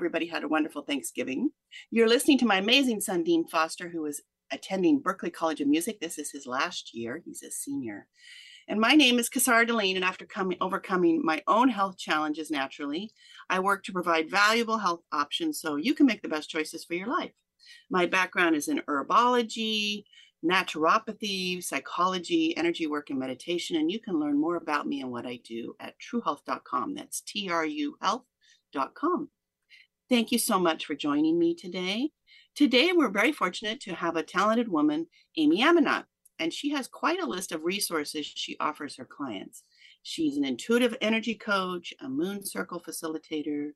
everybody had a wonderful Thanksgiving. You're listening to my amazing son, Dean Foster, who is attending Berklee College of Music. This is his last year, he's a senior. And my name is Kasara D'Elene, and after coming, overcoming my own health challenges naturally, I work to provide valuable health options so you can make the best choices for your life. My background is in herbology, naturopathy, psychology, energy work, and meditation. And you can learn more about me and what I do at truhealth.com. That's T R U health.com. Thank you so much for joining me today. Today, we're very fortunate to have a talented woman, Amy Amonette, and she has quite a list of resources she offers her clients. She's an intuitive energy coach, a moon circle facilitator,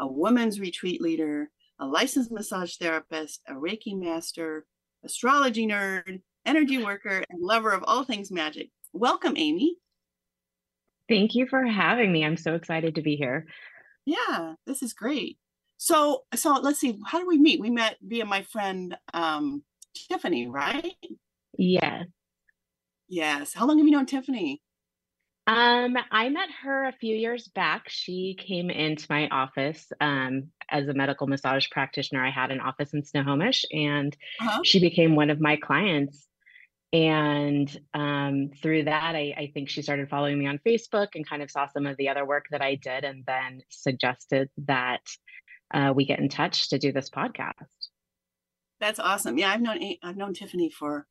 a women's retreat leader, a licensed massage therapist, a Reiki master, astrology nerd, energy worker, and lover of all things magic. Welcome, Amy. Thank you for having me. I'm so excited to be here. Yeah, this is great. So, so let's see. How did we meet? We met via my friend um, Tiffany, right? Yes. Yes. How long have you known Tiffany? Um, I met her a few years back. She came into my office um, as a medical massage practitioner. I had an office in Snohomish, and uh-huh. she became one of my clients. And um, through that, I, I, think she started following me on Facebook and kind of saw some of the other work that I did, and then suggested that uh, we get in touch to do this podcast. That's awesome. Yeah, I've known I've known Tiffany for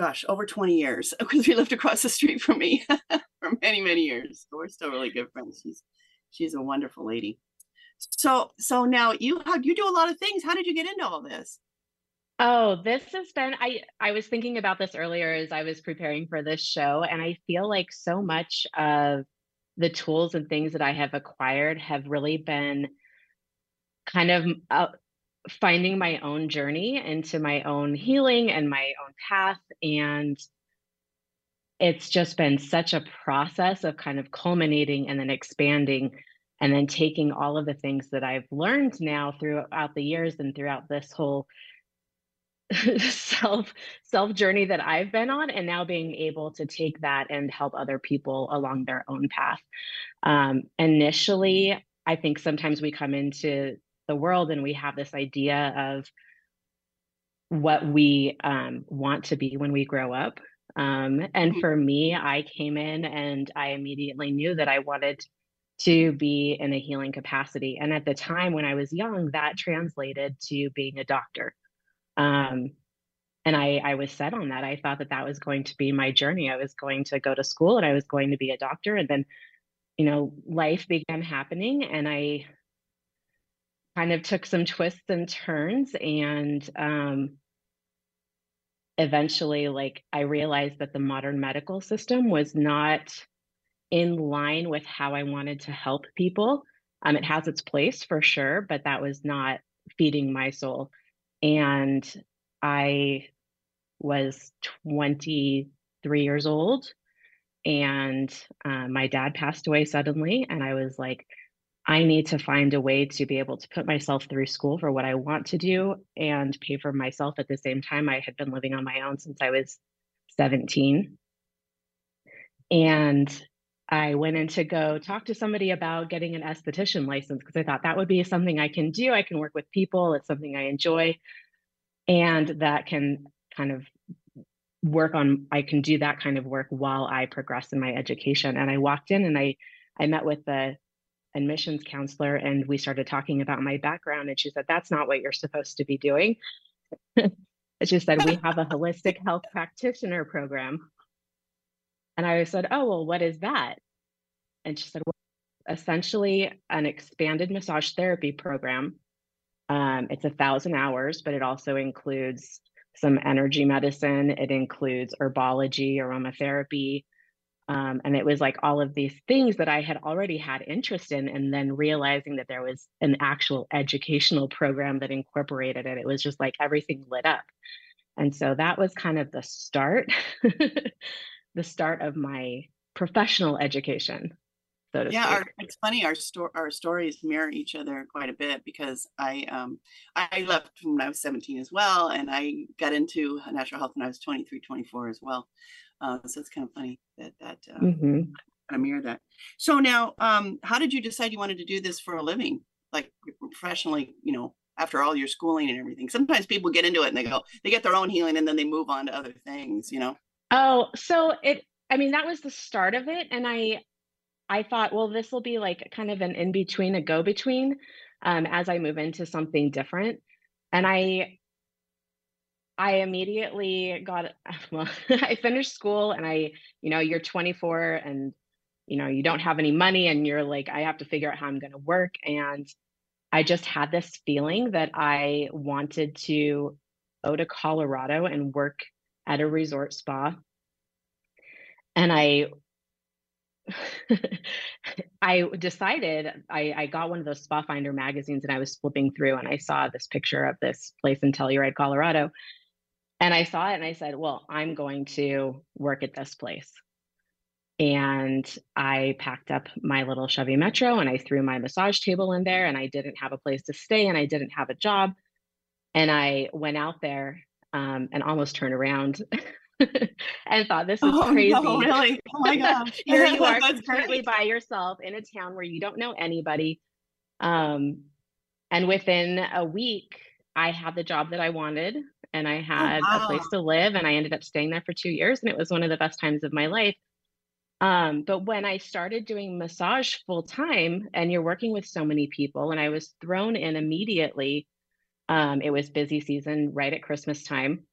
gosh, over 20 years because we lived across the street from me for many, many years. So we're still really good friends. She's she's a wonderful lady. So so now you how you do a lot of things. How did you get into all this? Oh, this has been I I was thinking about this earlier as I was preparing for this show and I feel like so much of the tools and things that I have acquired have really been kind of uh, finding my own journey into my own healing and my own path. And it's just been such a process of kind of culminating and then expanding and then taking all of the things that I've learned now throughout the years and throughout this whole self self journey that I've been on and now being able to take that and help other people along their own path. Um, initially, I think sometimes we come into the world and we have this idea of what we um, want to be when we grow up. Um, and mm-hmm. for me, I came in and I immediately knew that I wanted to be in a healing capacity. And at the time when I was young, that translated to being a doctor. Um, and I, I was set on that. I thought that that was going to be my journey. I was going to go to school and I was going to be a doctor. And then, you know, life began happening and I kind of took some twists and turns and um, eventually like i realized that the modern medical system was not in line with how i wanted to help people. Um, it has its place for sure but that was not feeding my soul. And i was 23 years old and uh, my dad passed away suddenly and i was like I need to find a way to be able to put myself through school for what I want to do and pay for myself at the same time. I had been living on my own since I was 17. And I went in to go talk to somebody about getting an esthetician license because I thought that would be something I can do. I can work with people, it's something I enjoy. And that can kind of work on, I can do that kind of work while I progress in my education. And I walked in and I I met with the admissions counselor and we started talking about my background and she said that's not what you're supposed to be doing. She said we have a holistic health practitioner program. And i said oh well what is that? And she said well essentially an expanded massage therapy program. Um, it's a thousand hours but it also includes some energy medicine. It includes herbology aromatherapy um, and it was like all of these things that I had already had interest in, and then realizing that there was an actual educational program that incorporated it. It was just like everything lit up. And so that was kind of the start, the start of my professional education. So yeah, our, it's funny. Our sto- our stories mirror each other quite a bit because I um I left when I was 17 as well, and I got into natural health when I was 23, 24 as well. Uh, so it's kind of funny that that um, mm-hmm. kind of mirror that. So now, um, how did you decide you wanted to do this for a living, like professionally? You know, after all your schooling and everything. Sometimes people get into it and they go, they get their own healing, and then they move on to other things. You know. Oh, so it. I mean, that was the start of it, and I, I thought, well, this will be like kind of an in between, a go between, um, as I move into something different. And I I immediately got well, I finished school and I, you know, you're 24 and you know, you don't have any money and you're like, I have to figure out how I'm going to work. And I just had this feeling that I wanted to go to Colorado and work at a resort spa. And I I decided I, I got one of those Spa Finder magazines and I was flipping through and I saw this picture of this place in Telluride, Colorado. And I saw it and I said, well, I'm going to work at this place. And I packed up my little Chevy Metro and I threw my massage table in there and I didn't have a place to stay and I didn't have a job. And I went out there um, and almost turned around and thought, this is Oh, crazy. no, really? Oh my God. Here you are completely by yourself in a town where you don't know anybody. Um, and within a week, I had the job that I wanted and I had a place to live and I ended up staying there for two years and it was one of the best times of my life. Um, but when I started doing massage full time and you're working with so many people and I was thrown in immediately, um, it was busy season right at Christmas time.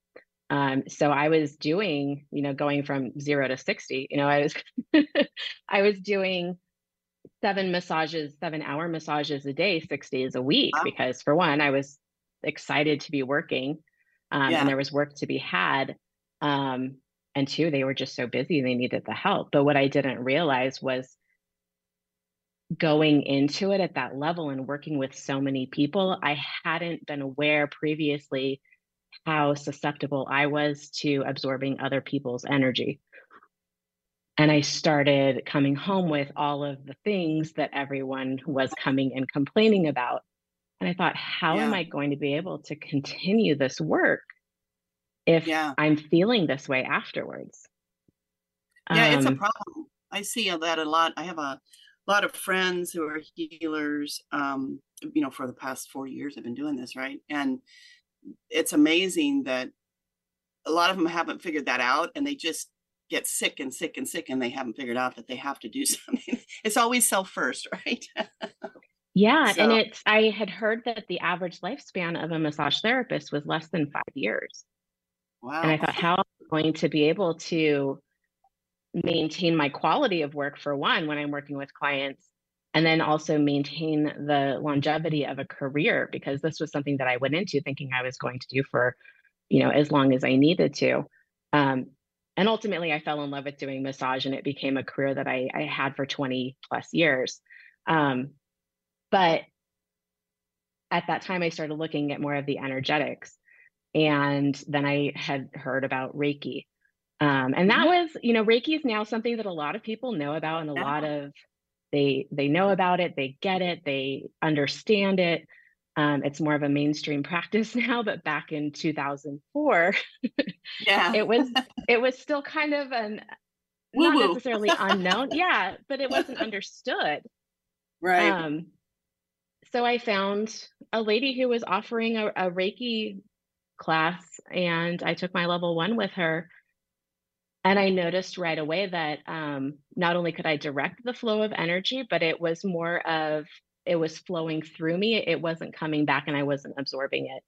Um, so I was doing, you know, going from zero to 60, you know, I was, I was doing seven massages, seven hour massages a day, six days a week, Wow. because for one, I was excited to be working, um, Yeah. and there was work to be had. Um, and two, they were just so busy, they needed the help. But what I didn't realize was going into it at that level and working with so many people, I hadn't been aware previously how susceptible I was to absorbing other people's energy. And I started coming home with all of the things that everyone was coming and complaining about. And I thought, how am I going to be able to continue this work if Yeah. I'm feeling this way afterwards? Yeah, it's a Um, problem. I see that a lot. I have a lot of friends who are healers. Um, you know, for the past four years, I've been doing this, right? And it's amazing that a lot of them haven't figured that out and they just get sick and sick and sick and they haven't figured out that they have to do something. It's always self first, right? yeah, and it's, I had heard that the average lifespan of a massage therapist was less than five years. Wow. And I thought, how am I going to be able to maintain my quality of work for one when I'm working with clients, and then also maintain the longevity of a career because this was something that I went into thinking I was going to do for, you know, as long as I needed to. Um, and ultimately, I fell in love with doing massage, and it became a career that I, I had for 20 plus years. Um, but at that time, I started looking at more of the energetics. And then I had heard about Reiki. Um, and that Mhm. was, you know, Reiki is now something that a lot of people know about and a lot of they they know about it, they get it, they understand it. Um, it's more of a mainstream practice now, but back in 2004, Yeah. it was it was still kind of an Woo not necessarily unknown. Yeah, but it wasn't understood. Right. Um, so I found a lady who was offering a, a Reiki class, and I took my level one with her. And I noticed right away that um, not only could I direct the flow of energy, but it was more of it was flowing through me. It wasn't coming back, and I wasn't absorbing it.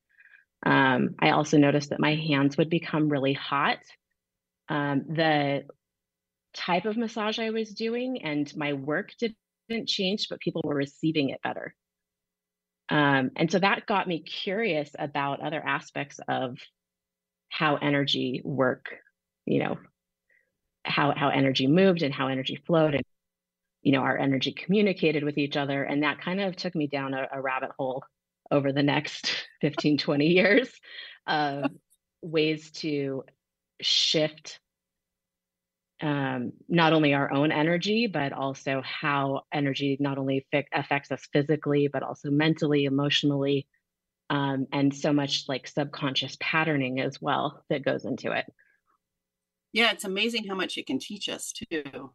Um, I also noticed that my hands would become really hot. Um, the type of massage I was doing and my work didn't change, but people were receiving it better. Um, and so that got me curious about other aspects of how energy work, you know, how how energy moved and how energy flowed and you know our energy communicated with each other. And that kind of took me down a, a rabbit hole over the next 15 20 years of ways to shift um, not only our own energy, but also how energy not only affects us physically, but also mentally, emotionally, um, and so much like subconscious patterning as well that goes into it. Yeah, it's amazing how much it can teach us too.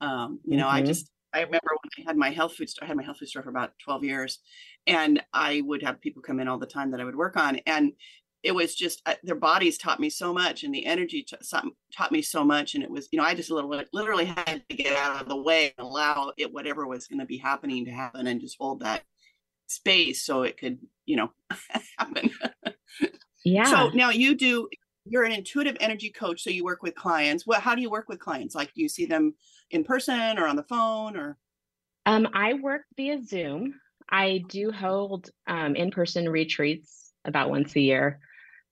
Um, you know, I Mhm. just I remember when I had my health food store, I had my health food store for about 12 years, and I would have people come in all the time that I would work on. And it was just uh, their bodies taught me so much, and the energy t- taught me so much. And it was, you know, I just literally, literally had to get out of the way and allow it, whatever was going to be happening, to happen, and just hold that space so it could, you know, happen. Yeah. So now you do. You're an intuitive energy coach, so you work with clients. What? How do you work with clients? Like, do you see them in person or on the phone or? Um, I work via Zoom. I do hold um, in-person retreats about once a year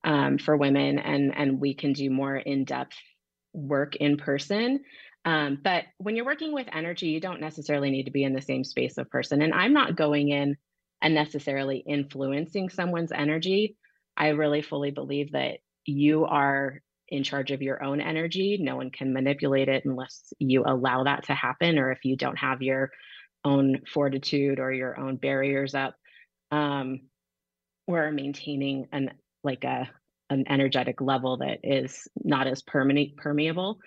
um, for women, and and we can do more in-depth work in person. Um, but when you're working with energy, you don't necessarily need to be in the same space of person. And I'm not going in and necessarily influencing someone's energy. I really fully believe that you are in charge of your own energy. No one can manipulate it unless you allow that to happen, or if you don't have your own fortitude or your own barriers up um or maintaining an like a an energetic level that is not as permanent permeable.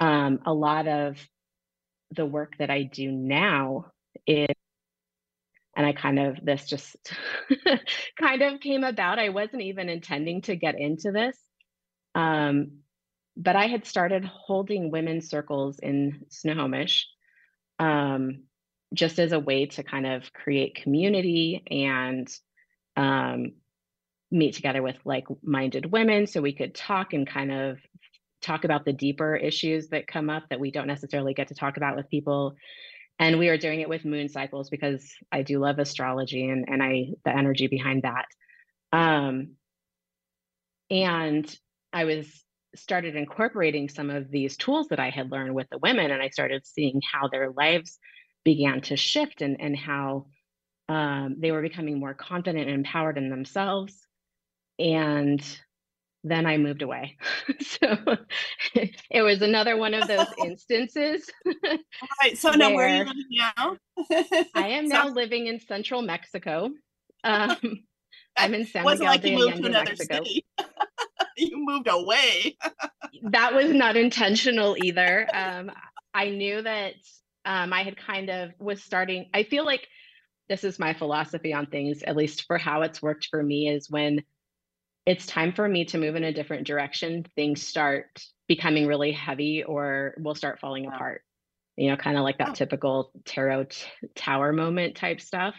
Um a lot of the work that i do now is and i kind of this just kind of came about. I wasn't even intending to get into this. Um but i had started holding women's circles in snohomish um just as a way to kind of create community and um, meet together with like-minded women so we could talk and kind of talk about the deeper issues that come up that we don't necessarily get to talk about with people and we are doing it with moon cycles because i do love astrology and, and i the energy behind that um, and i was started incorporating some of these tools that i had learned with the women and i started seeing how their lives began to shift and, and how um, they were becoming more confident and empowered in themselves. And then I moved away. so it was another one of those instances. All right. So now where are you living now? I am now living in central Mexico. Um, I'm in San wasn't Miguel like you moved to another Mexico. city. you moved away. that was not intentional either. Um, I knew that um, I had kind of was starting. I feel like this is my philosophy on things, at least for how it's worked for me, is when it's time for me to move in a different direction, things start becoming really heavy or will start falling apart. You know, kind of like that Oh. typical tarot t- tower moment type stuff.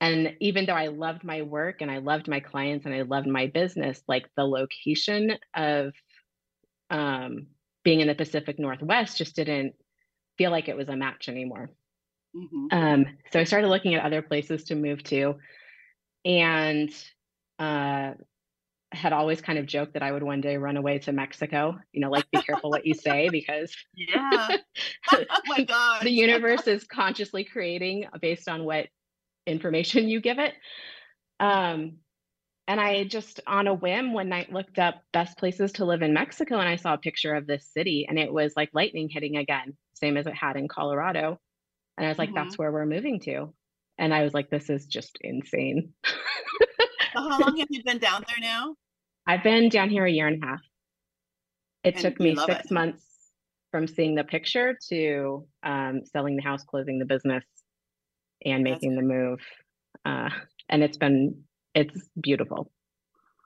And even though I loved my work and I loved my clients and I loved my business, like the location of um, being in the Pacific Northwest just didn't feel like it was a match anymore. Mhm. Um, so I started looking at other places to move to, and uh, had always kind of joked that I would one day run away to Mexico. You know, like be careful what you say because Yeah. oh my God. the universe is consciously creating based on what information you give it. Um, and I just on a whim one night looked up best places to live in Mexico and I saw a picture of this city and it was like lightning hitting again, same as it had in Colorado. And I was like, Mhm. that's where we're moving to. And I was like, this is just insane. So how long have you been down there now? I've been down here a year and a half. It And took me six it? months from seeing the picture to um, selling the house, closing the business, and That's making the move. Uh, and it's been it's beautiful.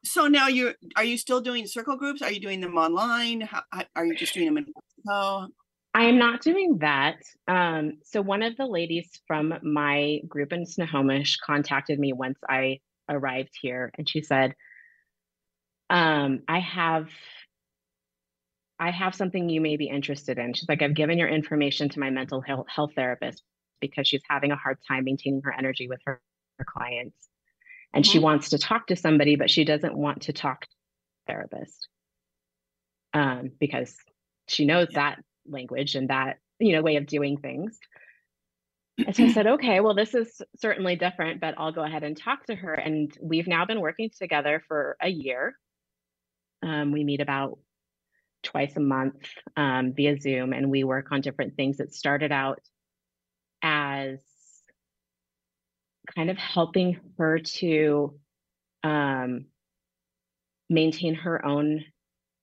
So now you're you still doing circle groups? Are you doing them online? How- are you just doing them in Mexico? I am not doing that. Um, so one of the ladies from my group in Snohomish contacted me once I arrived here, and she said, um, "I have, I have something you may be interested in." She's like, "I've given your information to my mental health, health therapist because she's having a hard time maintaining her energy with her, her clients, and she wants to talk to somebody, but she doesn't want to talk to a therapist. Um, because she knows Yeah. that language and that you know way of doing things. And so i said okay well this is certainly different but i'll go ahead and talk to her. And we've now been working together for a year um, we meet about twice a month um, via zoom and we work on different things that started out as kind of helping her to um, maintain her own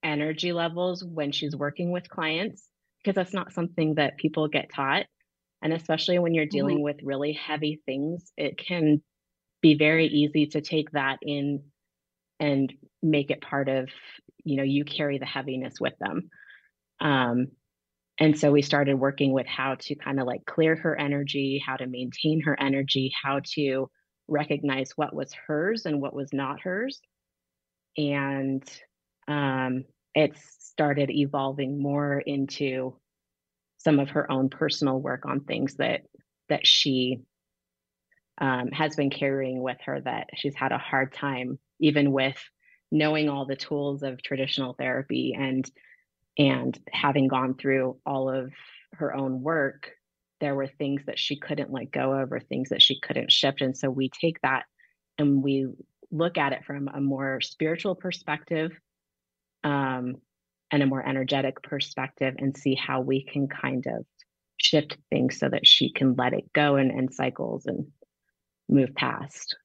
energy levels when she's working with clients because that's not something that people get taught. And especially when you're dealing mm-hmm. with really heavy things, it can be very easy to take that in and make it part of, you know, you carry the heaviness with them. Um, and so we started working with how to kind of like clear her energy, how to maintain her energy, how to recognize what was hers and what was not hers. And um, it started evolving more into some of her own personal work on things that that she um, has been carrying with her that she's had a hard time even with knowing all the tools of traditional therapy and and having gone through all of her own work there were things that she couldn't let go of or things that she couldn't shift. And so we take that and we look at it from a more spiritual perspective um, and a more energetic perspective and see how we can kind of shift things so that she can let it go and, and cycles and move past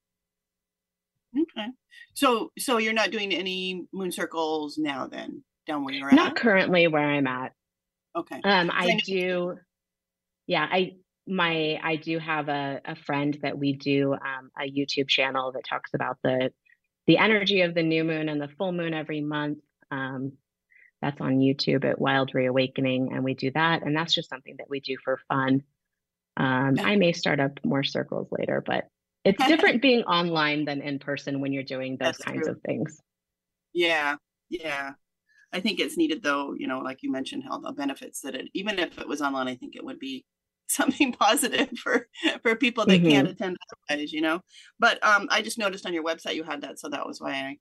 okay so so you're not doing any moon circles now then down where you're at? Not currently where I'm at. Okay. Um, I, I do. Yeah, I my I do have a, a friend that we do um, a YouTube channel that talks about the the energy of the new moon and the full moon every month. Um, that's on YouTube at Wild Reawakening, and we do that, and that's just something that we do for fun. Um, I may start up more circles later, but it's different being online than in person when you're doing those that's kinds true. of things. Yeah, yeah. I think it's needed though, you know, like you mentioned, how the benefits that it, even if it was online, I think it would be something positive for for people that mm-hmm. can't attend otherwise, you know. But um I just noticed on your website you had that, so that was why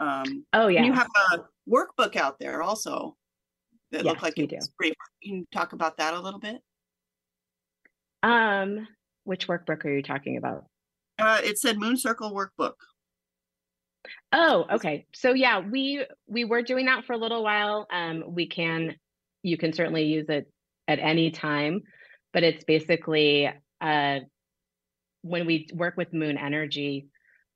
I um oh yeah. you have a workbook out there also that yes, look like it's great. Can you talk about that a little bit? Um which workbook are you talking about? Uh it said Moon Circle workbook. Oh, okay. So yeah, we we were doing that for a little while. Um, we can you can certainly use it at any time, but it's basically uh, when we work with moon energy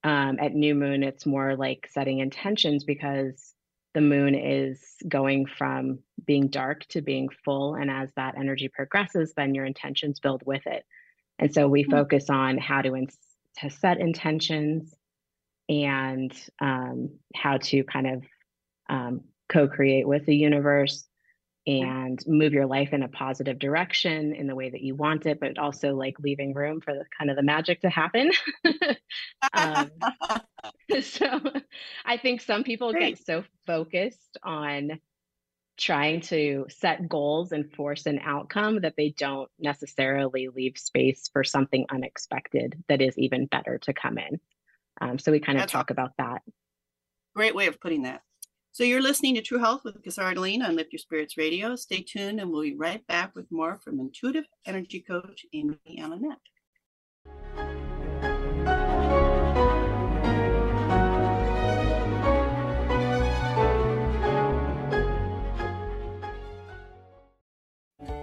um, at new moon, it's more like setting intentions because the moon is going from being dark to being full, and as that energy progresses, then your intentions build with it. And so we mm-hmm. focus on how to, in- to set intentions and um, how to kind of um, co-create with the universe and move your life in a positive direction in the way that you want it but also like leaving room for the kind of the magic to happen um, so i think some people Great. get so focused on trying to set goals and force an outcome that they don't necessarily leave space for something unexpected that is even better to come in um, so we kind of That's talk about that. Great way of putting that. So you're listening to TruHealth with Kasara D'Elene on Lift Your Spirits Radio. Stay tuned and we'll be right back with more from intuitive energy coach Amy Amonette.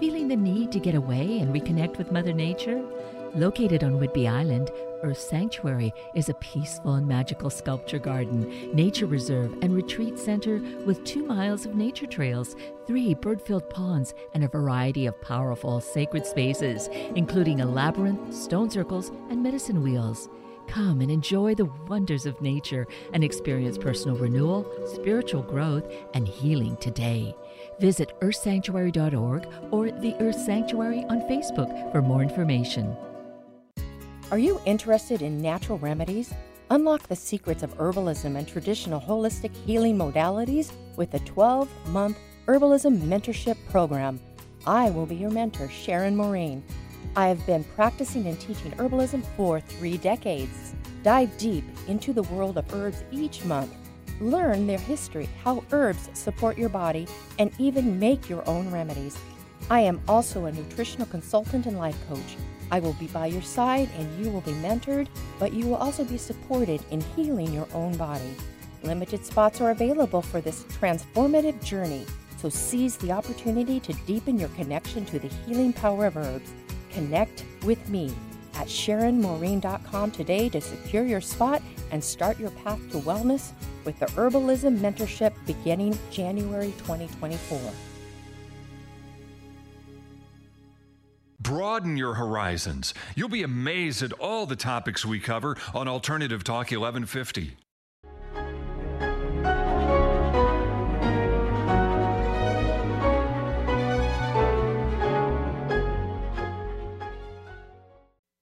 Feeling the need to get away and reconnect with Mother Nature? Located on Whidbey Island, Earth Sanctuary is a peaceful and magical sculpture garden, nature reserve, and retreat center with two miles of nature trails, three bird filled ponds, and a variety of powerful sacred spaces, including a labyrinth, stone circles, and medicine wheels. Come and enjoy the wonders of nature and experience personal renewal, spiritual growth, and healing today. Visit earthsanctuary.org or the Earth Sanctuary on Facebook for more information. Are you interested in natural remedies? Unlock the secrets of herbalism and traditional holistic healing modalities with the 12 month Herbalism Mentorship Program. I will be your mentor, Sharon Maureen. I have been practicing and teaching herbalism for three decades. Dive deep into the world of herbs each month Learn their history, how herbs support your body, and even make your own remedies. I am also a nutritional consultant and life coach. I will be by your side and you will be mentored, but you will also be supported in healing your own body. Limited spots are available for this transformative journey, so seize the opportunity to deepen your connection to the healing power of herbs. Connect with me at SharonMaureen.com today to secure your spot and start your path to wellness with the Herbalism Mentorship beginning January 2024. Broaden your horizons. You'll be amazed at all the topics we cover on Alternative Talk 1150.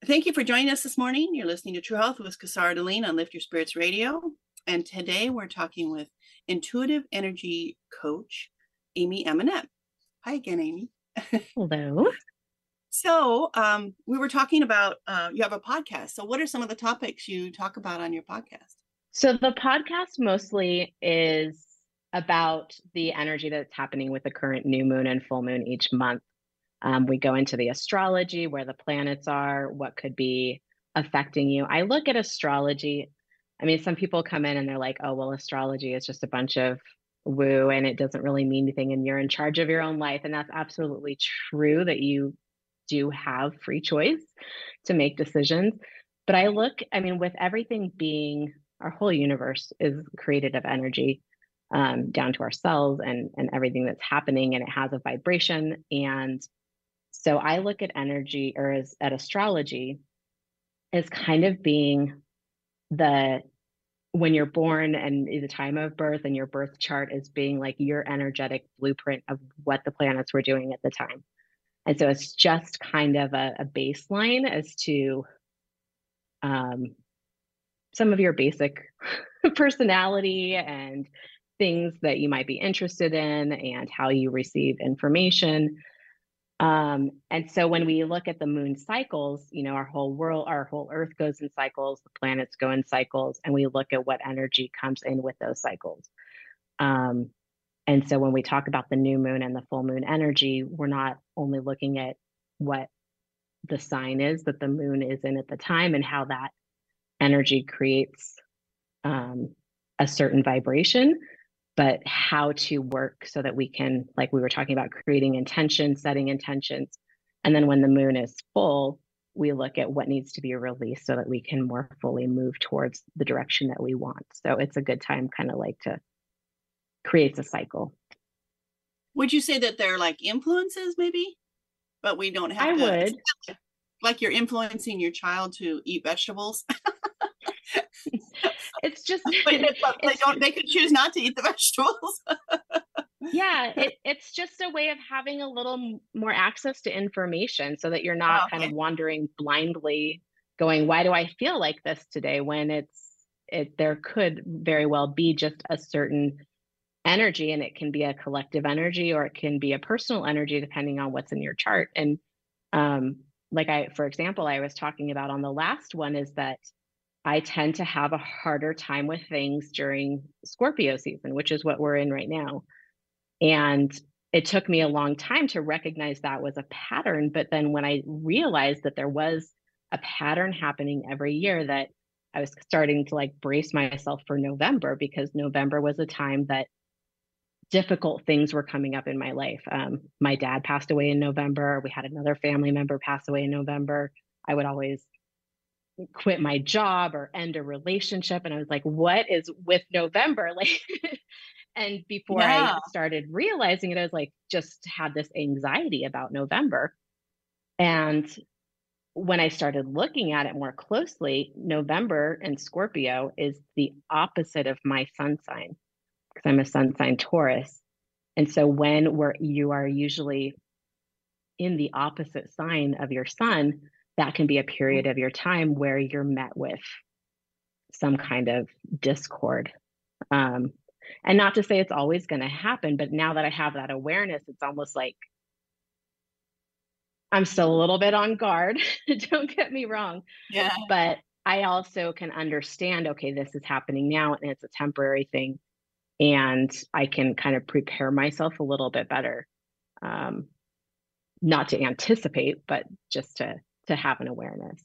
Thank you for joining us this morning. You're listening to TruHealth with Kasara D'Elene on Lift Your Spirits Radio. And today we're talking with intuitive energy coach, Amy Amonette. Hi again, Amy. Hello. so um, we were talking about uh, you have a podcast. So what are some of the topics you talk about on your podcast? So the podcast mostly is about the energy that's happening with the current new moon and full moon each month. Um, we go into the astrology, where the planets are, what could be affecting you. I look at astrology. I mean, some people come in and they're like, oh, well, astrology is just a bunch of woo and it doesn't really mean anything and you're in charge of your own life. And that's absolutely true that you do have free choice to make decisions. But I look, I mean, with everything being our whole universe is created of energy um, down to our cells and, and everything that's happening, and it has a vibration. And so I look at energy or as at astrology as kind of being the when you're born and the time of birth and your birth chart as being like your energetic blueprint of what the planets were doing at the time. And so it's just kind of a, a baseline as to um, some of your basic personality and things that you might be interested in and how you receive information. Um, and so when we look at the moon cycles, you know, our whole world, our whole earth goes in cycles, the planets go in cycles, and we look at what energy comes in with those cycles. Um, and so when we talk about the new moon and the full moon energy, we're not only looking at what the sign is that the moon is in at the time and how that energy creates um, a certain vibration, but how to work so that we can, like we were talking about, creating intention, setting intentions. And then when the moon is full, we look at what needs to be released so that we can more fully move towards the direction that we want. So it's a good time, kind of like to create a cycle. Would you say that they're like influences, maybe? But we don't have I to, would. Like you're influencing your child to eat vegetables. it's just but they don't they could choose not to eat the vegetables. Yeah it, it's just a way of having a little more access to information so that you're not Oh, kind of wandering blindly going why do i feel like this today? when it's it there could very well be just a certain energy and it can be a collective energy or it can be a personal energy depending on what's in your chart. And um like i for example i was talking about on the last one is that I tend to have a harder time with things during Scorpio season, which is what we're in right now. And it took me a long time to recognize that was a pattern. But then when I realized that there was a pattern happening every year, that I was starting to like brace myself for November because November was a time that difficult things were coming up in my life. Um, my dad passed away in November. We had another family member pass away in November. I would always quit my job or end a relationship and i was like what is with november? Like and before Yeah. i started realizing it i was like just had this anxiety about november. And when i started looking at it more closely november and scorpio is the opposite of my sun sign because i'm a sun sign taurus. And so when we're you are usually in the opposite sign of your sun that can be a period of your time where you're met with some kind of discord. Um, and not to say it's always going to happen, but now that I have that awareness, it's almost like I'm still a little bit on guard. Don't get me wrong. yeah But I also can understand okay, this is happening now and it's a temporary thing. And I can kind of prepare myself a little bit better. Um, not to anticipate, but just to to have an awareness.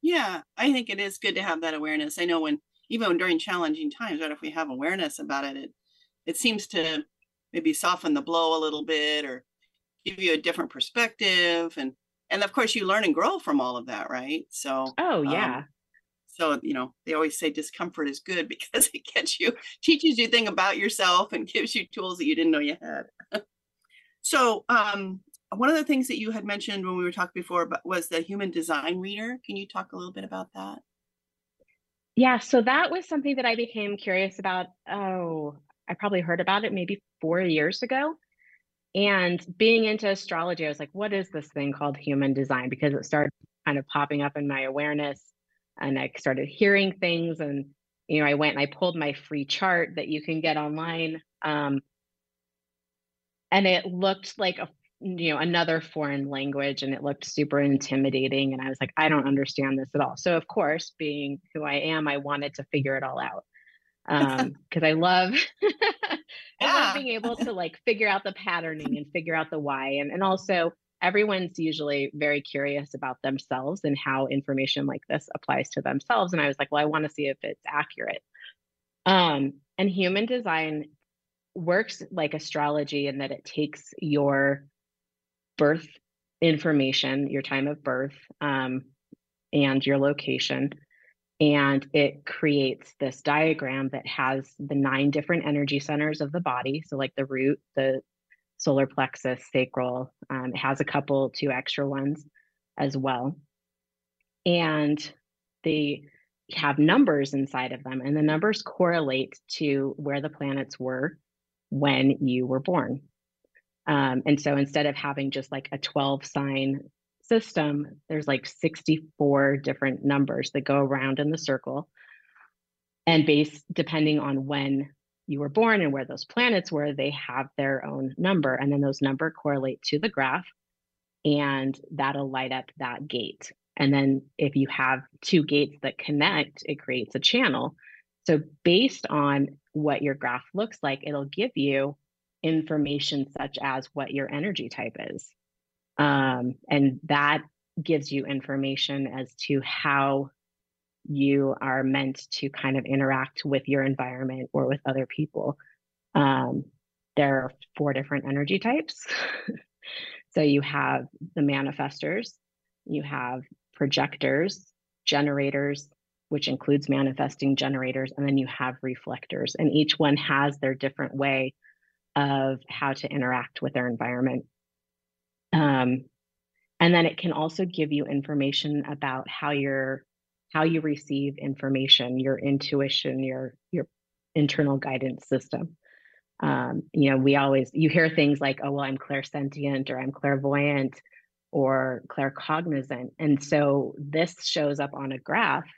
Yeah, I think it is good to have that awareness. I know when even during challenging times, right? If we have awareness about it, it it seems to maybe soften the blow a little bit or give you a different perspective and and of course you learn and grow from all of that right so oh yeah um, so you know they always say discomfort is good because it gets you teaches you thing about yourself and gives you tools that you didn't know you had so um one of the things that you had mentioned when we were talking before was the human design reader. Can you talk a little bit about that? Yeah so that was something that i became curious about oh i probably heard about it maybe four years ago. And being into astrology i was like what is this thing called human design? Because it started kind of popping up in my awareness and I started hearing things and you know I went and I pulled my free chart that you can get online um, and it looked like a you know another foreign language and it looked super intimidating and I was like I don't understand this at all so of course being who I am I wanted to figure it all out um because I love I yeah. love being able to like figure out the patterning and figure out the why and and also everyone's usually very curious about themselves and how information like this applies to themselves. And I was like, well, I want to see if it's accurate. Um, and human design works like astrology in that it takes your birth information, your time of birth, um, and your location, and it creates this diagram that has the nine different energy centers of the body. So, like the root, the solar plexus, sacral. Um, it has a couple, two extra ones as well. And they have numbers inside of them, and the numbers correlate to where the planets were when you were born. Um, and so instead of having just like a 12 sign system, there's like 64 different numbers that go around in the circle. And based depending on when you were born and where those planets were, they have their own number. And then those number correlate to the graph and that'll light up that gate. And then if you have two gates that connect, it creates a channel. So based on what your graph looks like, it'll give you information such as what your energy type is. Um, and that gives you information as to how you are meant to kind of interact with your environment or with other people. Um, there are four different energy types. so you have the manifestors, you have projectors, generators, which includes manifesting generators, and then you have reflectors. And each one has their different way of how to interact with their environment. Um, and then it can also give you information about how your how you receive information, your intuition, your your internal guidance system. Um, you know, we always you hear things like, "Oh, well, I'm clairsentient," or "I'm clairvoyant," or claircognizant, and so this shows up on a graph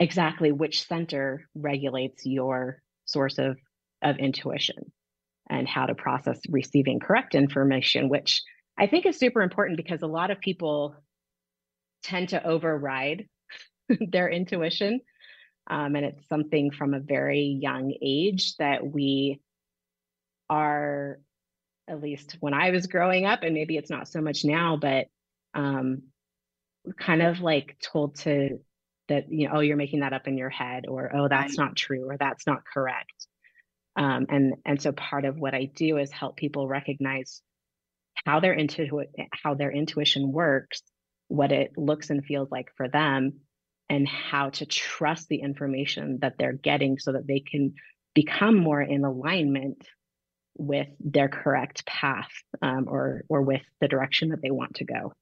exactly which center regulates your source of of intuition and how to process receiving correct information, which I think is super important because a lot of people tend to override their intuition. Um, and it's something from a very young age that we are, at least when I was growing up, and maybe it's not so much now, but um, kind of like told to that, you know, oh, you're making that up in your head, or oh, that's not true, or that's not correct. Um, and and so part of what I do is help people recognize how their intu- how their intuition works, what it looks and feels like for them, and how to trust the information that they're getting so that they can become more in alignment with their correct path um, or or with the direction that they want to go.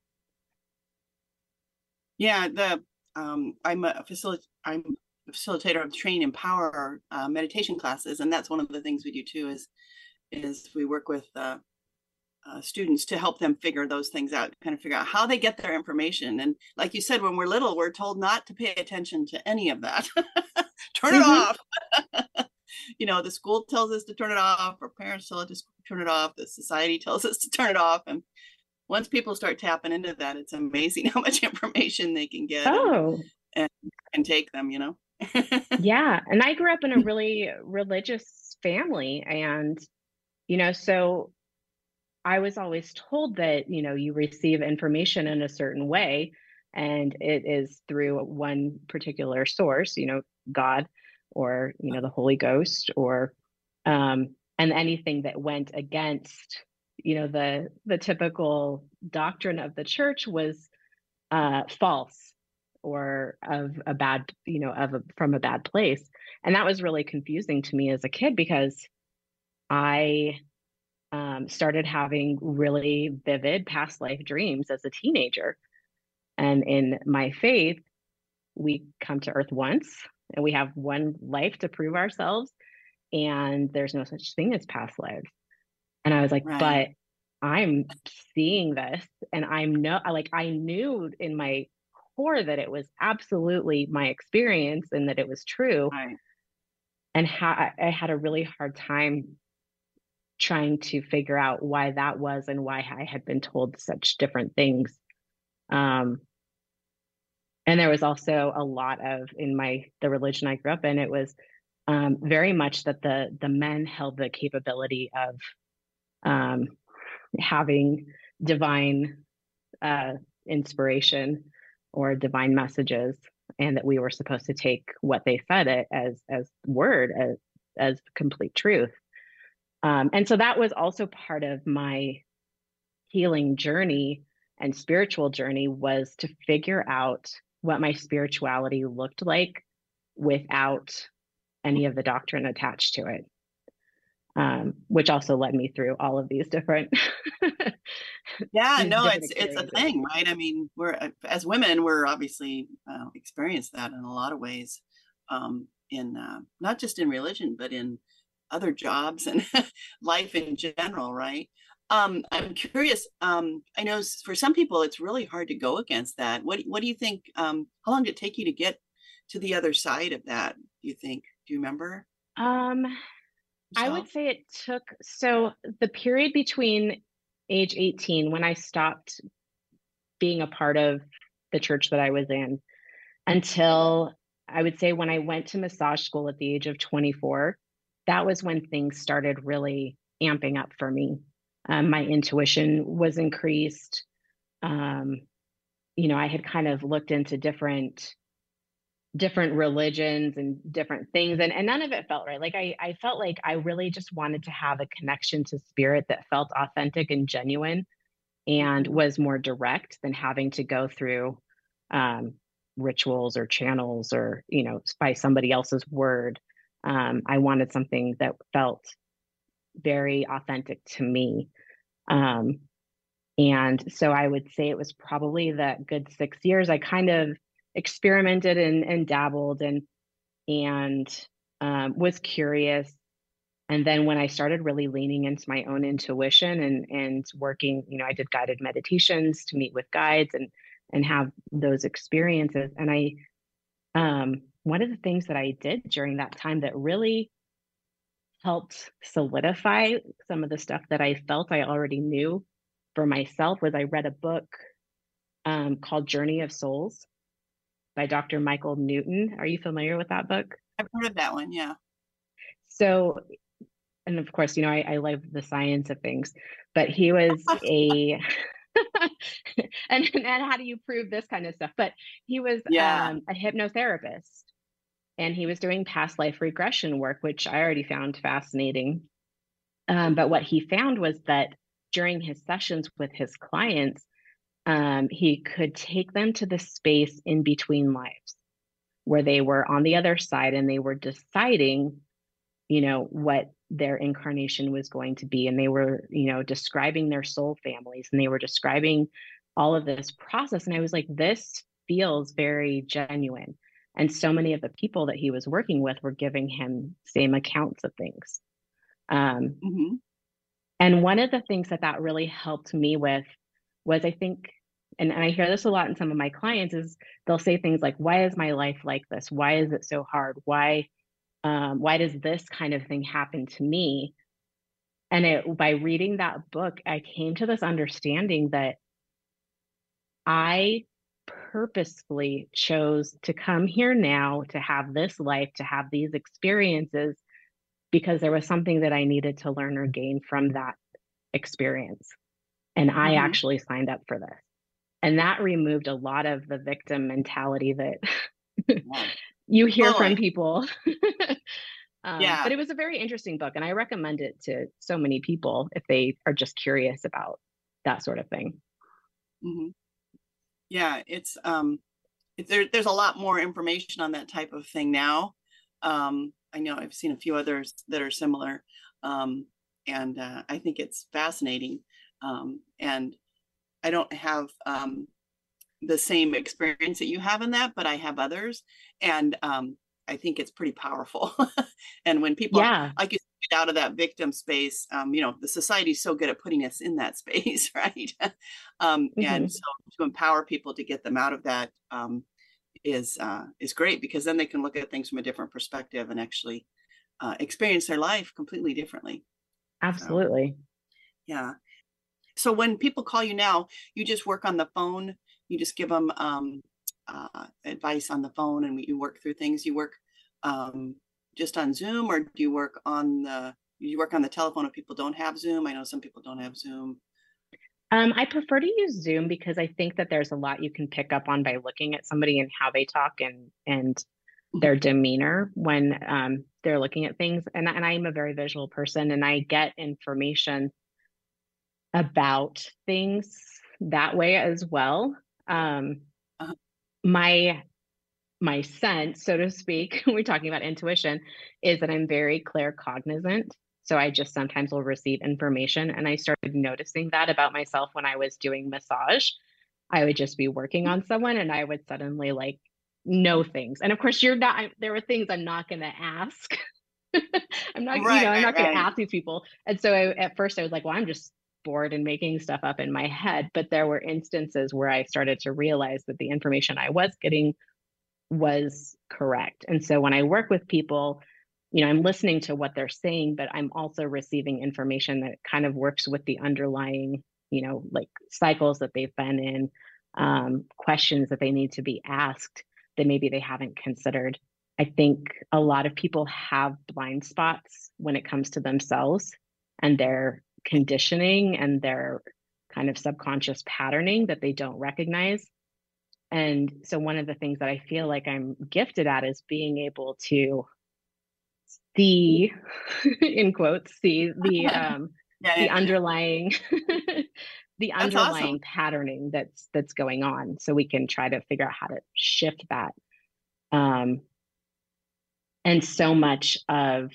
Yeah the um, i'm a facilitator i'm facilitator of train empower uh, meditation classes and that's one of the things we do too is is we work with uh, uh, students to help them figure those things out, kind of figure out how they get their information. And like you said, when we're little, we're told not to pay attention to any of that. turn it mm-hmm. off. you know, the school tells us to turn it off, or parents tell us to turn it off, the society tells us to turn it off. And once people start tapping into that, it's amazing how much information they can get oh. and, and, and take them, you know? yeah. And I grew up in a really religious family. And, you know, so I was always told that, you know, you receive information in a certain way and it is through one particular source, you know, God or, you know, the Holy Ghost or um and anything that went against, you know, the the typical doctrine of the church was uh false or of a bad, you know, of a, from a bad place. And that was really confusing to me as a kid because I um, started having really vivid past life dreams as a teenager. And in my faith, we come to earth once and we have one life to prove ourselves. And there's no such thing as past lives. And I was like, right. but I'm seeing this and I'm no like I knew in my core that it was absolutely my experience and that it was true. Right. And how I had a really hard time trying to figure out why that was and why I had been told such different things. Um, and there was also a lot of in my the religion I grew up in, it was um, very much that the the men held the capability of um, having divine uh, inspiration or divine messages, and that we were supposed to take what they said it as as word as as complete truth. Um, and so that was also part of my healing journey and spiritual journey was to figure out what my spirituality looked like without any of the doctrine attached to it um, which also led me through all of these different yeah no it's it's a thing right i mean we're uh, as women we're obviously uh, experience that in a lot of ways um, in uh, not just in religion but in other jobs and life in general, right? Um, I'm curious. Um, I know for some people it's really hard to go against that. What What do you think? Um, how long did it take you to get to the other side of that? Do you think? Do you remember? Um, I would say it took so the period between age 18 when I stopped being a part of the church that I was in until I would say when I went to massage school at the age of 24 that was when things started really amping up for me. Um, my intuition was increased. Um, you know, I had kind of looked into different different religions and different things and, and none of it felt right like I, I felt like i really just wanted to have a connection to spirit that felt authentic and genuine and was more direct than having to go through um, rituals or channels or you know by somebody else's word um, I wanted something that felt very authentic to me. Um, and so I would say it was probably that good six years. I kind of experimented and, and dabbled and and um, was curious. And then when I started really leaning into my own intuition and and working, you know, I did guided meditations to meet with guides and and have those experiences. And I um, one of the things that I did during that time that really helped solidify some of the stuff that I felt I already knew for myself was I read a book um, called Journey of Souls by Dr. Michael Newton. Are you familiar with that book? I've heard of that one, yeah. So, and of course, you know, I, I love the science of things, but he was a and, and how do you prove this kind of stuff? But he was yeah. um, a hypnotherapist and he was doing past life regression work, which I already found fascinating. Um, but what he found was that during his sessions with his clients, um, he could take them to the space in between lives where they were on the other side and they were deciding, you know, what their incarnation was going to be. And they were, you know, describing their soul families and they were describing all of this process. And I was like, this feels very genuine. And so many of the people that he was working with were giving him same accounts of things. Um, mm-hmm. And one of the things that that really helped me with was, I think, and, and I hear this a lot in some of my clients, is they'll say things like, "Why is my life like this? Why is it so hard? Why, um, why does this kind of thing happen to me?" And it, by reading that book, I came to this understanding that I purposefully chose to come here now to have this life, to have these experiences, because there was something that I needed to learn or gain from that experience. And I mm-hmm. actually signed up for this. And that removed a lot of the victim mentality that yeah. you hear totally. from people. um, yeah. But it was a very interesting book. And I recommend it to so many people if they are just curious about that sort of thing. Mm-hmm. Yeah, it's um, it, there, there's a lot more information on that type of thing now. Um, I know I've seen a few others that are similar, um, and uh, I think it's fascinating. Um, and I don't have um, the same experience that you have in that, but I have others, and um, I think it's pretty powerful. and when people, yeah. like you get out of that victim space, um, you know, the society's so good at putting us in that space, right? um, mm-hmm. And so to empower people to get them out of that um, is uh, is great because then they can look at things from a different perspective and actually uh, experience their life completely differently. Absolutely. So, yeah. So when people call you now, you just work on the phone. You just give them um, uh, advice on the phone, and you work through things. You work um, just on Zoom, or do you work on the you work on the telephone if people don't have Zoom? I know some people don't have Zoom. Um, I prefer to use Zoom because I think that there's a lot you can pick up on by looking at somebody and how they talk and and mm-hmm. their demeanor when um, they're looking at things. And and I am a very visual person, and I get information about things that way as well. Um, uh-huh. My my sense, so to speak, we're talking about intuition, is that I'm very claircognizant. So I just sometimes will receive information. And I started noticing that about myself when I was doing massage. I would just be working on someone and I would suddenly like know things. And of course, you're not, there were things I'm not going to ask. I'm not, right, you know, I'm not right, going to ask these people. And so I, at first I was like, well, I'm just bored and making stuff up in my head. But there were instances where I started to realize that the information I was getting was correct. And so when I work with people, you know, I'm listening to what they're saying, but I'm also receiving information that kind of works with the underlying, you know, like cycles that they've been in, um, questions that they need to be asked that maybe they haven't considered. I think a lot of people have blind spots when it comes to themselves and their conditioning and their kind of subconscious patterning that they don't recognize. And so, one of the things that I feel like I'm gifted at is being able to see, in quotes, see the um, yeah, the yeah. underlying the that's underlying awesome. patterning that's that's going on, so we can try to figure out how to shift that. Um, and so much of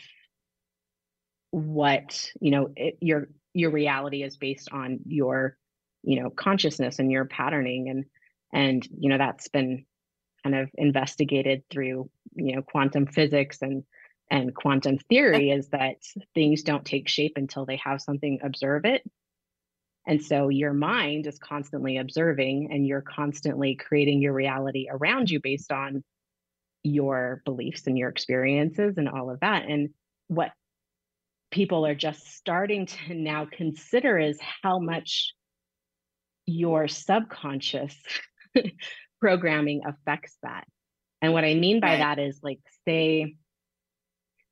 what you know it, your your reality is based on your you know consciousness and your patterning and and you know that's been kind of investigated through you know quantum physics and and quantum theory is that things don't take shape until they have something observe it. And so your mind is constantly observing and you're constantly creating your reality around you based on your beliefs and your experiences and all of that. And what people are just starting to now consider is how much your subconscious programming affects that. And what I mean by right. that is like, say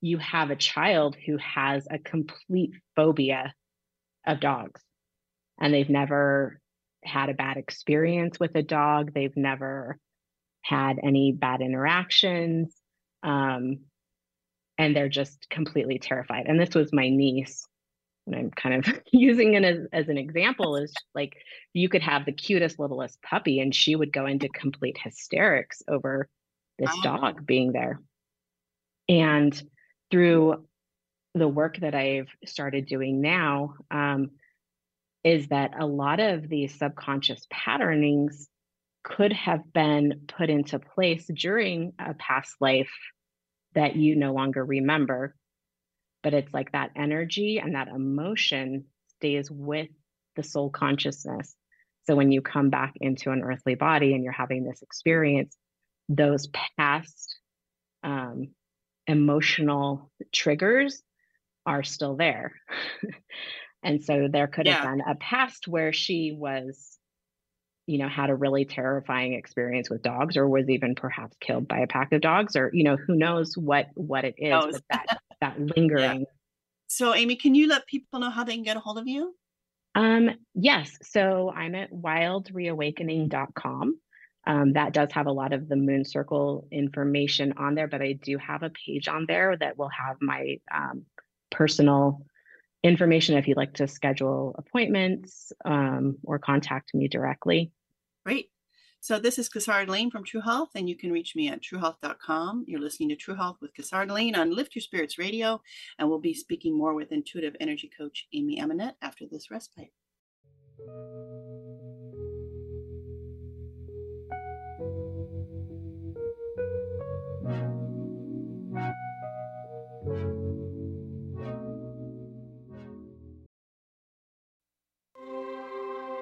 you have a child who has a complete phobia of dogs and they've never had a bad experience with a dog, they've never had any bad interactions. Um, and they're just completely terrified. And this was my niece. And I'm kind of using it as, as an example is like you could have the cutest, littlest puppy, and she would go into complete hysterics over this oh. dog being there. And through the work that I've started doing now, um, is that a lot of these subconscious patternings could have been put into place during a past life that you no longer remember. But it's like that energy and that emotion stays with the soul consciousness. So when you come back into an earthly body and you're having this experience, those past um, emotional triggers are still there. and so there could have been a past where she was you know had a really terrifying experience with dogs or was even perhaps killed by a pack of dogs or you know who knows what what it is but that that lingering yeah. so amy can you let people know how they can get a hold of you Um, yes. So I'm at wildreawakening.com. Um, that does have a lot of the moon circle information on there, but I do have a page on there that will have my um, personal information if you'd like to schedule appointments um, or contact me directly. Great. So this is Kasara D'Elene from TruHealth, and you can reach me at truhealth.com. You're listening to TruHealth with Kasara D'Elene on Lift Your Spirits Radio, and we'll be speaking more with intuitive energy coach Amy Amonette after this respite.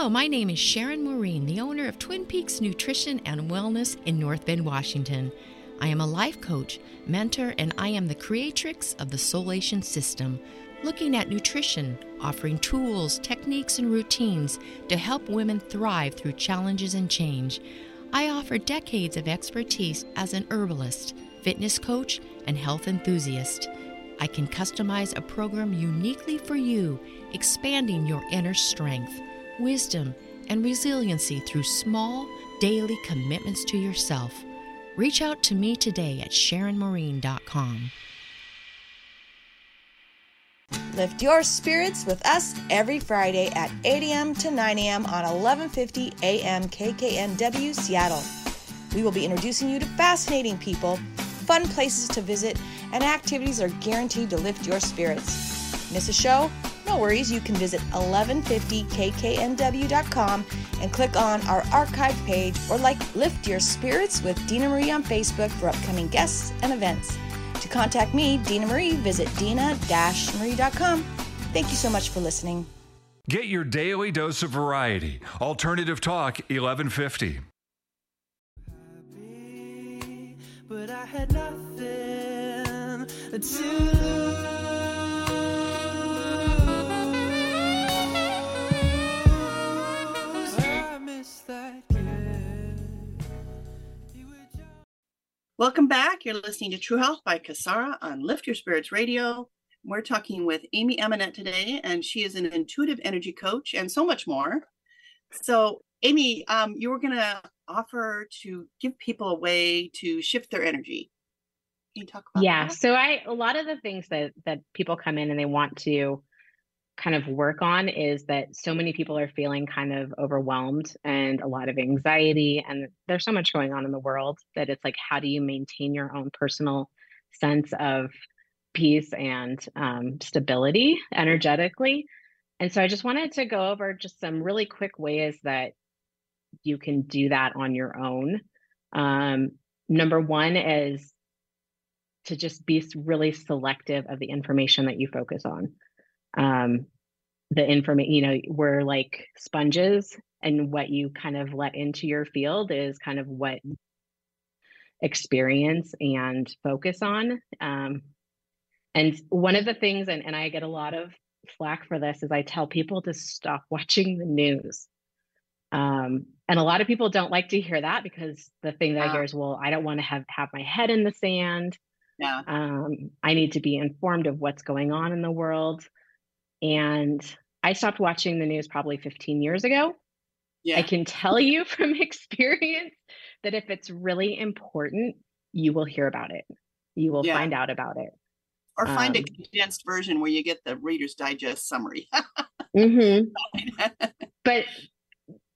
Hello, my name is Sharon Maureen, the owner of Twin Peaks Nutrition and Wellness in North Bend, Washington. I am a life coach, mentor, and I am the creatrix of the Soulation System, looking at nutrition, offering tools, techniques, and routines to help women thrive through challenges and change. I offer decades of expertise as an herbalist, fitness coach, and health enthusiast. I can customize a program uniquely for you, expanding your inner strength wisdom, and resiliency through small, daily commitments to yourself. Reach out to me today at SharonMarine.com. Lift your spirits with us every Friday at 8 a.m. to 9 a.m. on 1150 a.m. KKNW Seattle. We will be introducing you to fascinating people, fun places to visit, and activities are guaranteed to lift your spirits. Miss a show? No worries, you can visit 1150kknw.com and click on our archive page or like Lift Your Spirits with Dina Marie on Facebook for upcoming guests and events. To contact me, Dina Marie, visit dina-marie.com. Thank you so much for listening. Get your daily dose of variety. Alternative Talk 1150. But Welcome back. You're listening to TruHealth by Kasara on Lift Your Spirits Radio. We're talking with Amy Amonette today, and she is an intuitive energy coach and so much more. So, Amy, um, you were going to offer to give people a way to shift their energy. Can you talk about yeah that? so i a lot of the things that that people come in and they want to kind of work on is that so many people are feeling kind of overwhelmed and a lot of anxiety and there's so much going on in the world that it's like how do you maintain your own personal sense of peace and um, stability energetically and so i just wanted to go over just some really quick ways that you can do that on your own um, number one is to just be really selective of the information that you focus on. Um, the information, you know, we're like sponges, and what you kind of let into your field is kind of what experience and focus on. Um, and one of the things, and, and I get a lot of flack for this, is I tell people to stop watching the news. Um, and a lot of people don't like to hear that because the thing that I hear is, well, I don't want to have have my head in the sand Yeah. um, I need to be informed of what's going on in the world. And I stopped watching the news probably 15 years ago. Yeah. I can tell you from experience that if it's really important, you will hear about it. You will Yeah. find out about it. Or find a um, condensed version where you get the Reader's Digest summary. hmm but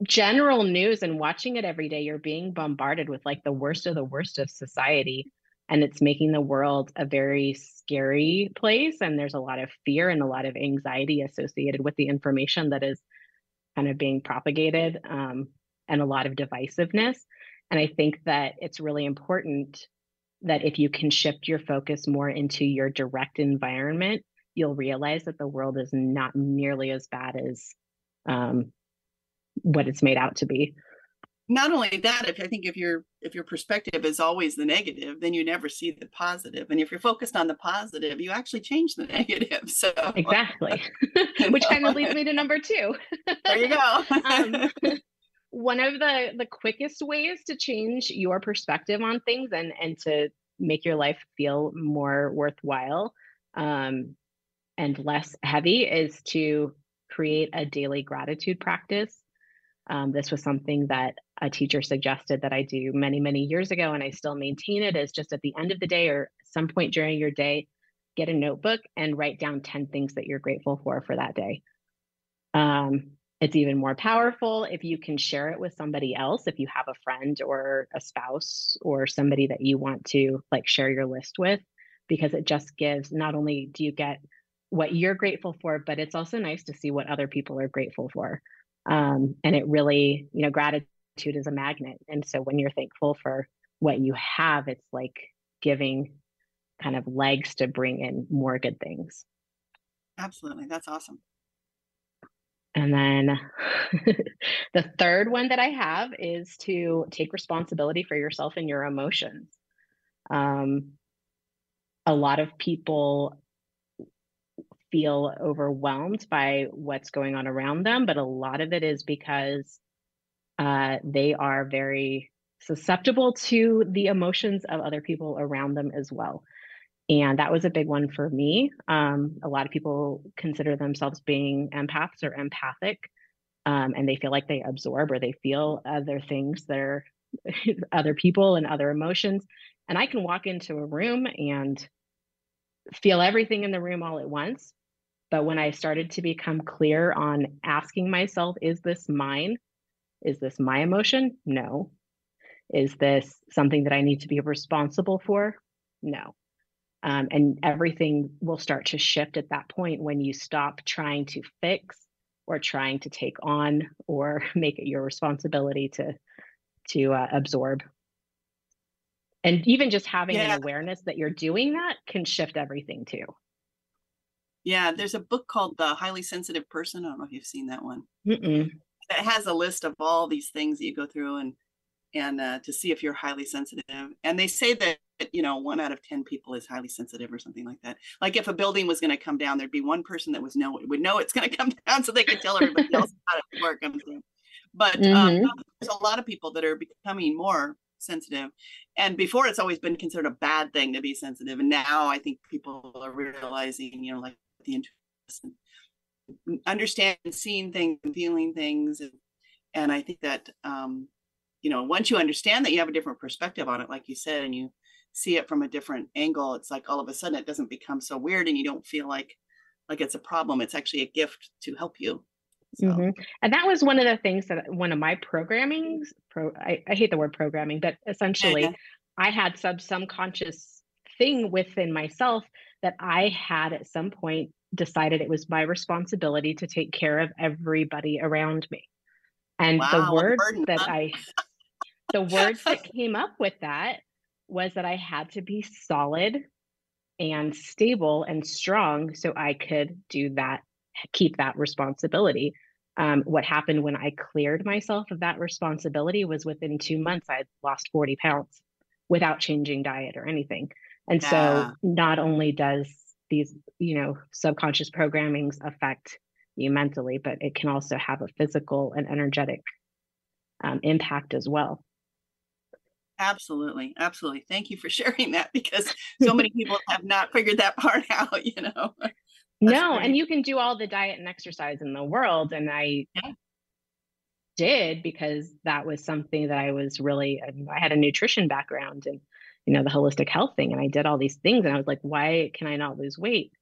general news and watching it every day, you're being bombarded with like the worst of the worst of society. And it's making the world a very scary place. And there's a lot of fear and a lot of anxiety associated with the information that is kind of being propagated um, and a lot of divisiveness. And I think that it's really important that if you can shift your focus more into your direct environment, you'll realize that the world is not nearly as bad as um, what it's made out to be. Not only that, if I think if your if your perspective is always the negative, then you never see the positive. And if you're focused on the positive, you actually change the negative. So exactly, which kind of leads me to number two. there you go. um, one of the the quickest ways to change your perspective on things and and to make your life feel more worthwhile um, and less heavy is to create a daily gratitude practice. Um, this was something that a teacher suggested that I do many, many years ago, and I still maintain it is just at the end of the day or some point during your day, get a notebook and write down 10 things that you're grateful for for that day. Um, it's even more powerful if you can share it with somebody else, if you have a friend or a spouse or somebody that you want to like share your list with, because it just gives not only do you get what you're grateful for, but it's also nice to see what other people are grateful for. Um, and it really, you know, gratitude is a magnet. And so when you're thankful for what you have, it's like giving kind of legs to bring in more good things. Absolutely. That's awesome. And then the third one that I have is to take responsibility for yourself and your emotions. Um, a lot of people feel overwhelmed by what's going on around them, but a lot of it is because uh, they are very susceptible to the emotions of other people around them as well. And that was a big one for me. Um, a lot of people consider themselves being empaths or empathic, um, and they feel like they absorb or they feel other things that are other people and other emotions. And I can walk into a room and feel everything in the room all at once. But when I started to become clear on asking myself, is this mine? Is this my emotion? No. Is this something that I need to be responsible for? No. Um, and everything will start to shift at that point when you stop trying to fix or trying to take on or make it your responsibility to to uh, absorb and even just having Yeah. an awareness that you're doing that can shift everything too Yeah, there's a book called The Highly Sensitive Person. I don't know if you've seen that one. Mm-mm. It has a list of all these things that you go through and and uh, to see if you're highly sensitive. And they say that you know one out of ten people is highly sensitive or something like that. Like if a building was going to come down, there'd be one person that was know would know it's going to come down, so they could tell everybody else how it work comes down. But um, Mhm. there's a lot of people that are becoming more sensitive, and before it's always been considered a bad thing to be sensitive, and now I think people are realizing, you know, like the intuition, understand seeing things, and feeling things, and, and I think that um, you know once you understand that you have a different perspective on it, like you said, and you see it from a different angle, it's like all of a sudden it doesn't become so weird, and you don't feel like like it's a problem. It's actually a gift to help you. So Mhm. And that was one of the things that one of my programming pro I, I hate the word programming, but essentially yeah. I had some subconscious thing within myself that I had at some point decided it was my responsibility to take care of everybody around me. And Wow, the words burden, that huh? I the words that came up with that was that I had to be solid and stable and strong so I could do that, keep that responsibility. Um, what happened when I cleared myself of that responsibility was within two months, I lost 40 pounds without changing diet or anything. And Yeah. so not only does these, you know, subconscious programmings affect you mentally, but it can also have a physical and energetic um, impact as well. Absolutely, absolutely. Thank you for sharing that because so many people have not figured that part out. You know. That's no, and you can do all the diet and exercise in the world. And I Yeah. did because that was something that I was really, I had a nutrition background and, you know, the holistic health thing. And I did all these things. And I was like, why can I not lose weight?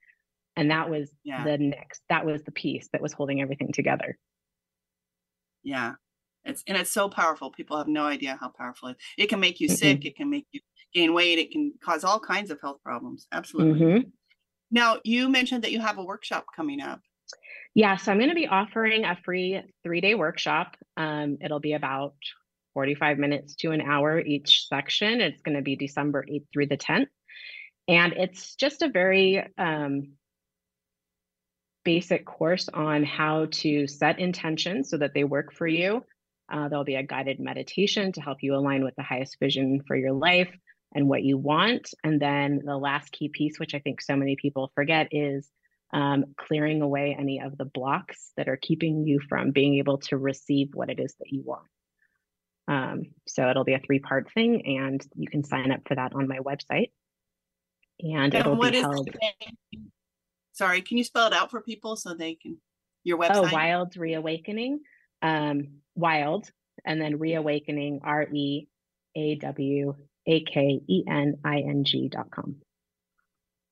And that was Yeah. the next, that was the piece that was holding everything together. Yeah. It's and it's so powerful. People have no idea how powerful it. It can make you Mhm. sick. It can make you gain weight. It can cause all kinds of health problems. Absolutely. Mhm. Now you mentioned that you have a workshop coming up. Yeah, so I'm going to be offering a free three day workshop. Um, it'll be about 45 minutes to an hour each section. It's going to be December 8th through the 10th. And it's just a very um, basic course on how to set intentions so that they work for you. Uh, there'll be a guided meditation to help you align with the highest vision for your life and what you want. And then the last key piece, which I think so many people forget, is um, clearing away any of the blocks that are keeping you from being able to receive what it is that you want. Um, so it'll be a three part thing, and you can sign up for that on my website. And it'll what be is held. Sorry, can you spell it out for people so they can your website? Oh. Wild Reawakening. Um, wild, and then Reawakening, R E A W A K E N I N G dot com.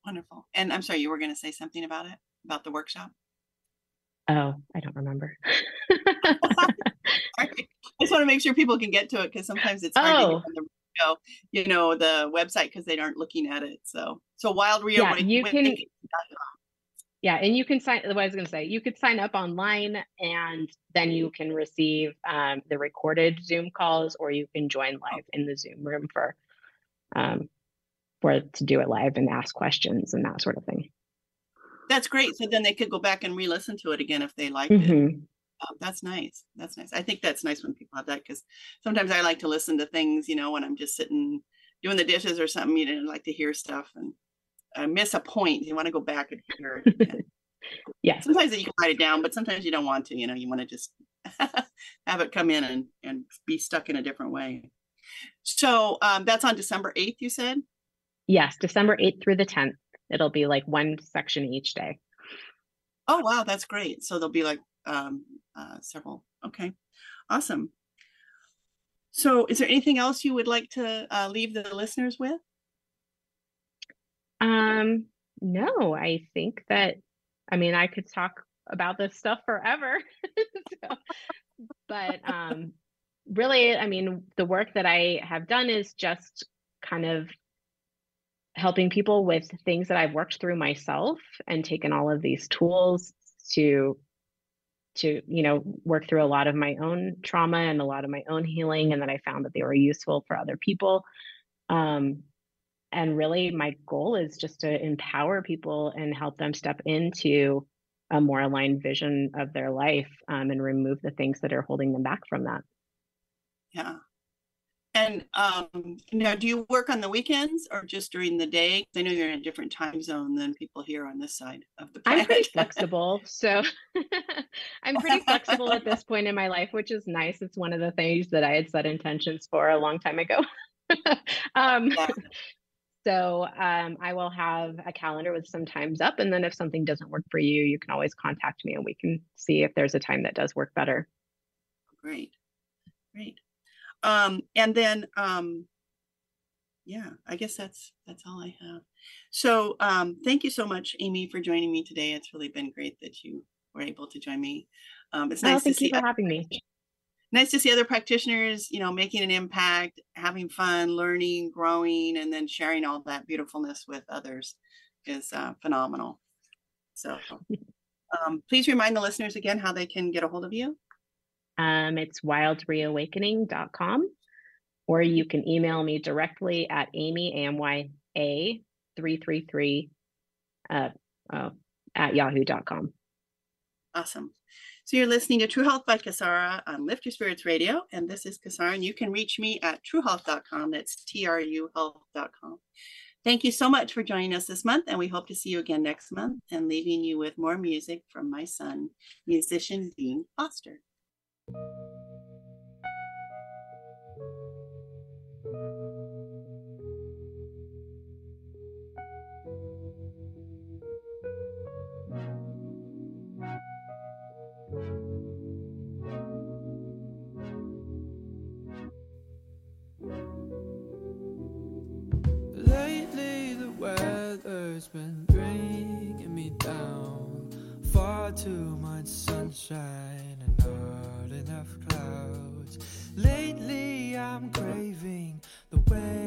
Wonderful. And I'm sorry, you were going to say something about it, about the workshop. Oh, I don't remember. just want to make sure people can get to it because sometimes it's hard to Oh. get on the radio, you know, the website because they aren't looking at it. So, so Wild Rio. Yeah, you can- Yeah, and you can sign. What I was going to say, you could sign up online, and then you can receive um, the recorded Zoom calls, or you can join live in the Zoom room for, um, for to do it live and ask questions and that sort of thing. That's great. So then they could go back and re-listen to it again if they liked it. Um, that's nice. That's nice. I think that's nice when people have that because sometimes I like to listen to things, you know, when I'm just sitting doing the dishes or something. You know, I like to hear stuff and I miss a point. You want to go back and hear it. again. Yeah. Sometimes you can write it down, but sometimes you don't want to. You know, you want to just have it come in and and be stuck in a different way. So um, that's on December eighth. You said. Yes, December eighth through the tenth. It'll be like one section each day. Oh wow, that's great. So there'll be like um, uh, several. Okay, awesome. So, is there anything else you would like to uh, leave the listeners with? Um, no, I think that, I mean, I could talk about this stuff forever. So, but um, really, I mean, the work that I have done is just kind of helping people with things that I've worked through myself and taken all of these tools to to you know work through a lot of my own trauma and a lot of my own healing and then I found that they were useful for other people. Um, and really my goal is just to empower people and help them step into a more aligned vision of their life um, and remove the things that are holding them back from that Yeah. And um, now, do you work on the weekends or just during the day? I know you're in a different time zone than people here on this side of the planet. i'm pretty flexible so i'm pretty flexible at this point in my life which is nice it's one of the things that i had set intentions for a long time ago um, Yeah. so um, i will have a calendar with some times up and then if something doesn't work for you you can always contact me and we can see if there's a time that does work better Great. Great. Um, and then um yeah, I guess that's that's all I have. So um thank you so much, Amy, for joining me today. It's really been great that you were able to join me. Um it's nice to thank you see for having me nice to see other practitioners, you know, making an impact, having fun, learning, growing, and then sharing all that beautifulness with others is uh, phenomenal. So um, please remind the listeners again how they can get a hold of you. Um, it's wildreawakening.com, or you can email me directly at Amy A three three three uh, oh, at yahoo.com. Awesome. So you're listening to TruHealth by Kasara on Lift Your Spirits Radio, and this is Kasara, and you can reach me at truhealth.com. That's T-R-U health.com. Thank you so much for joining us this month, and we hope to see you again next month and leaving you with more music from my son, musician Dean Foster. Lately the weather's been bringing me down. Far too much sunshine clouds. Lately, I'm craving the way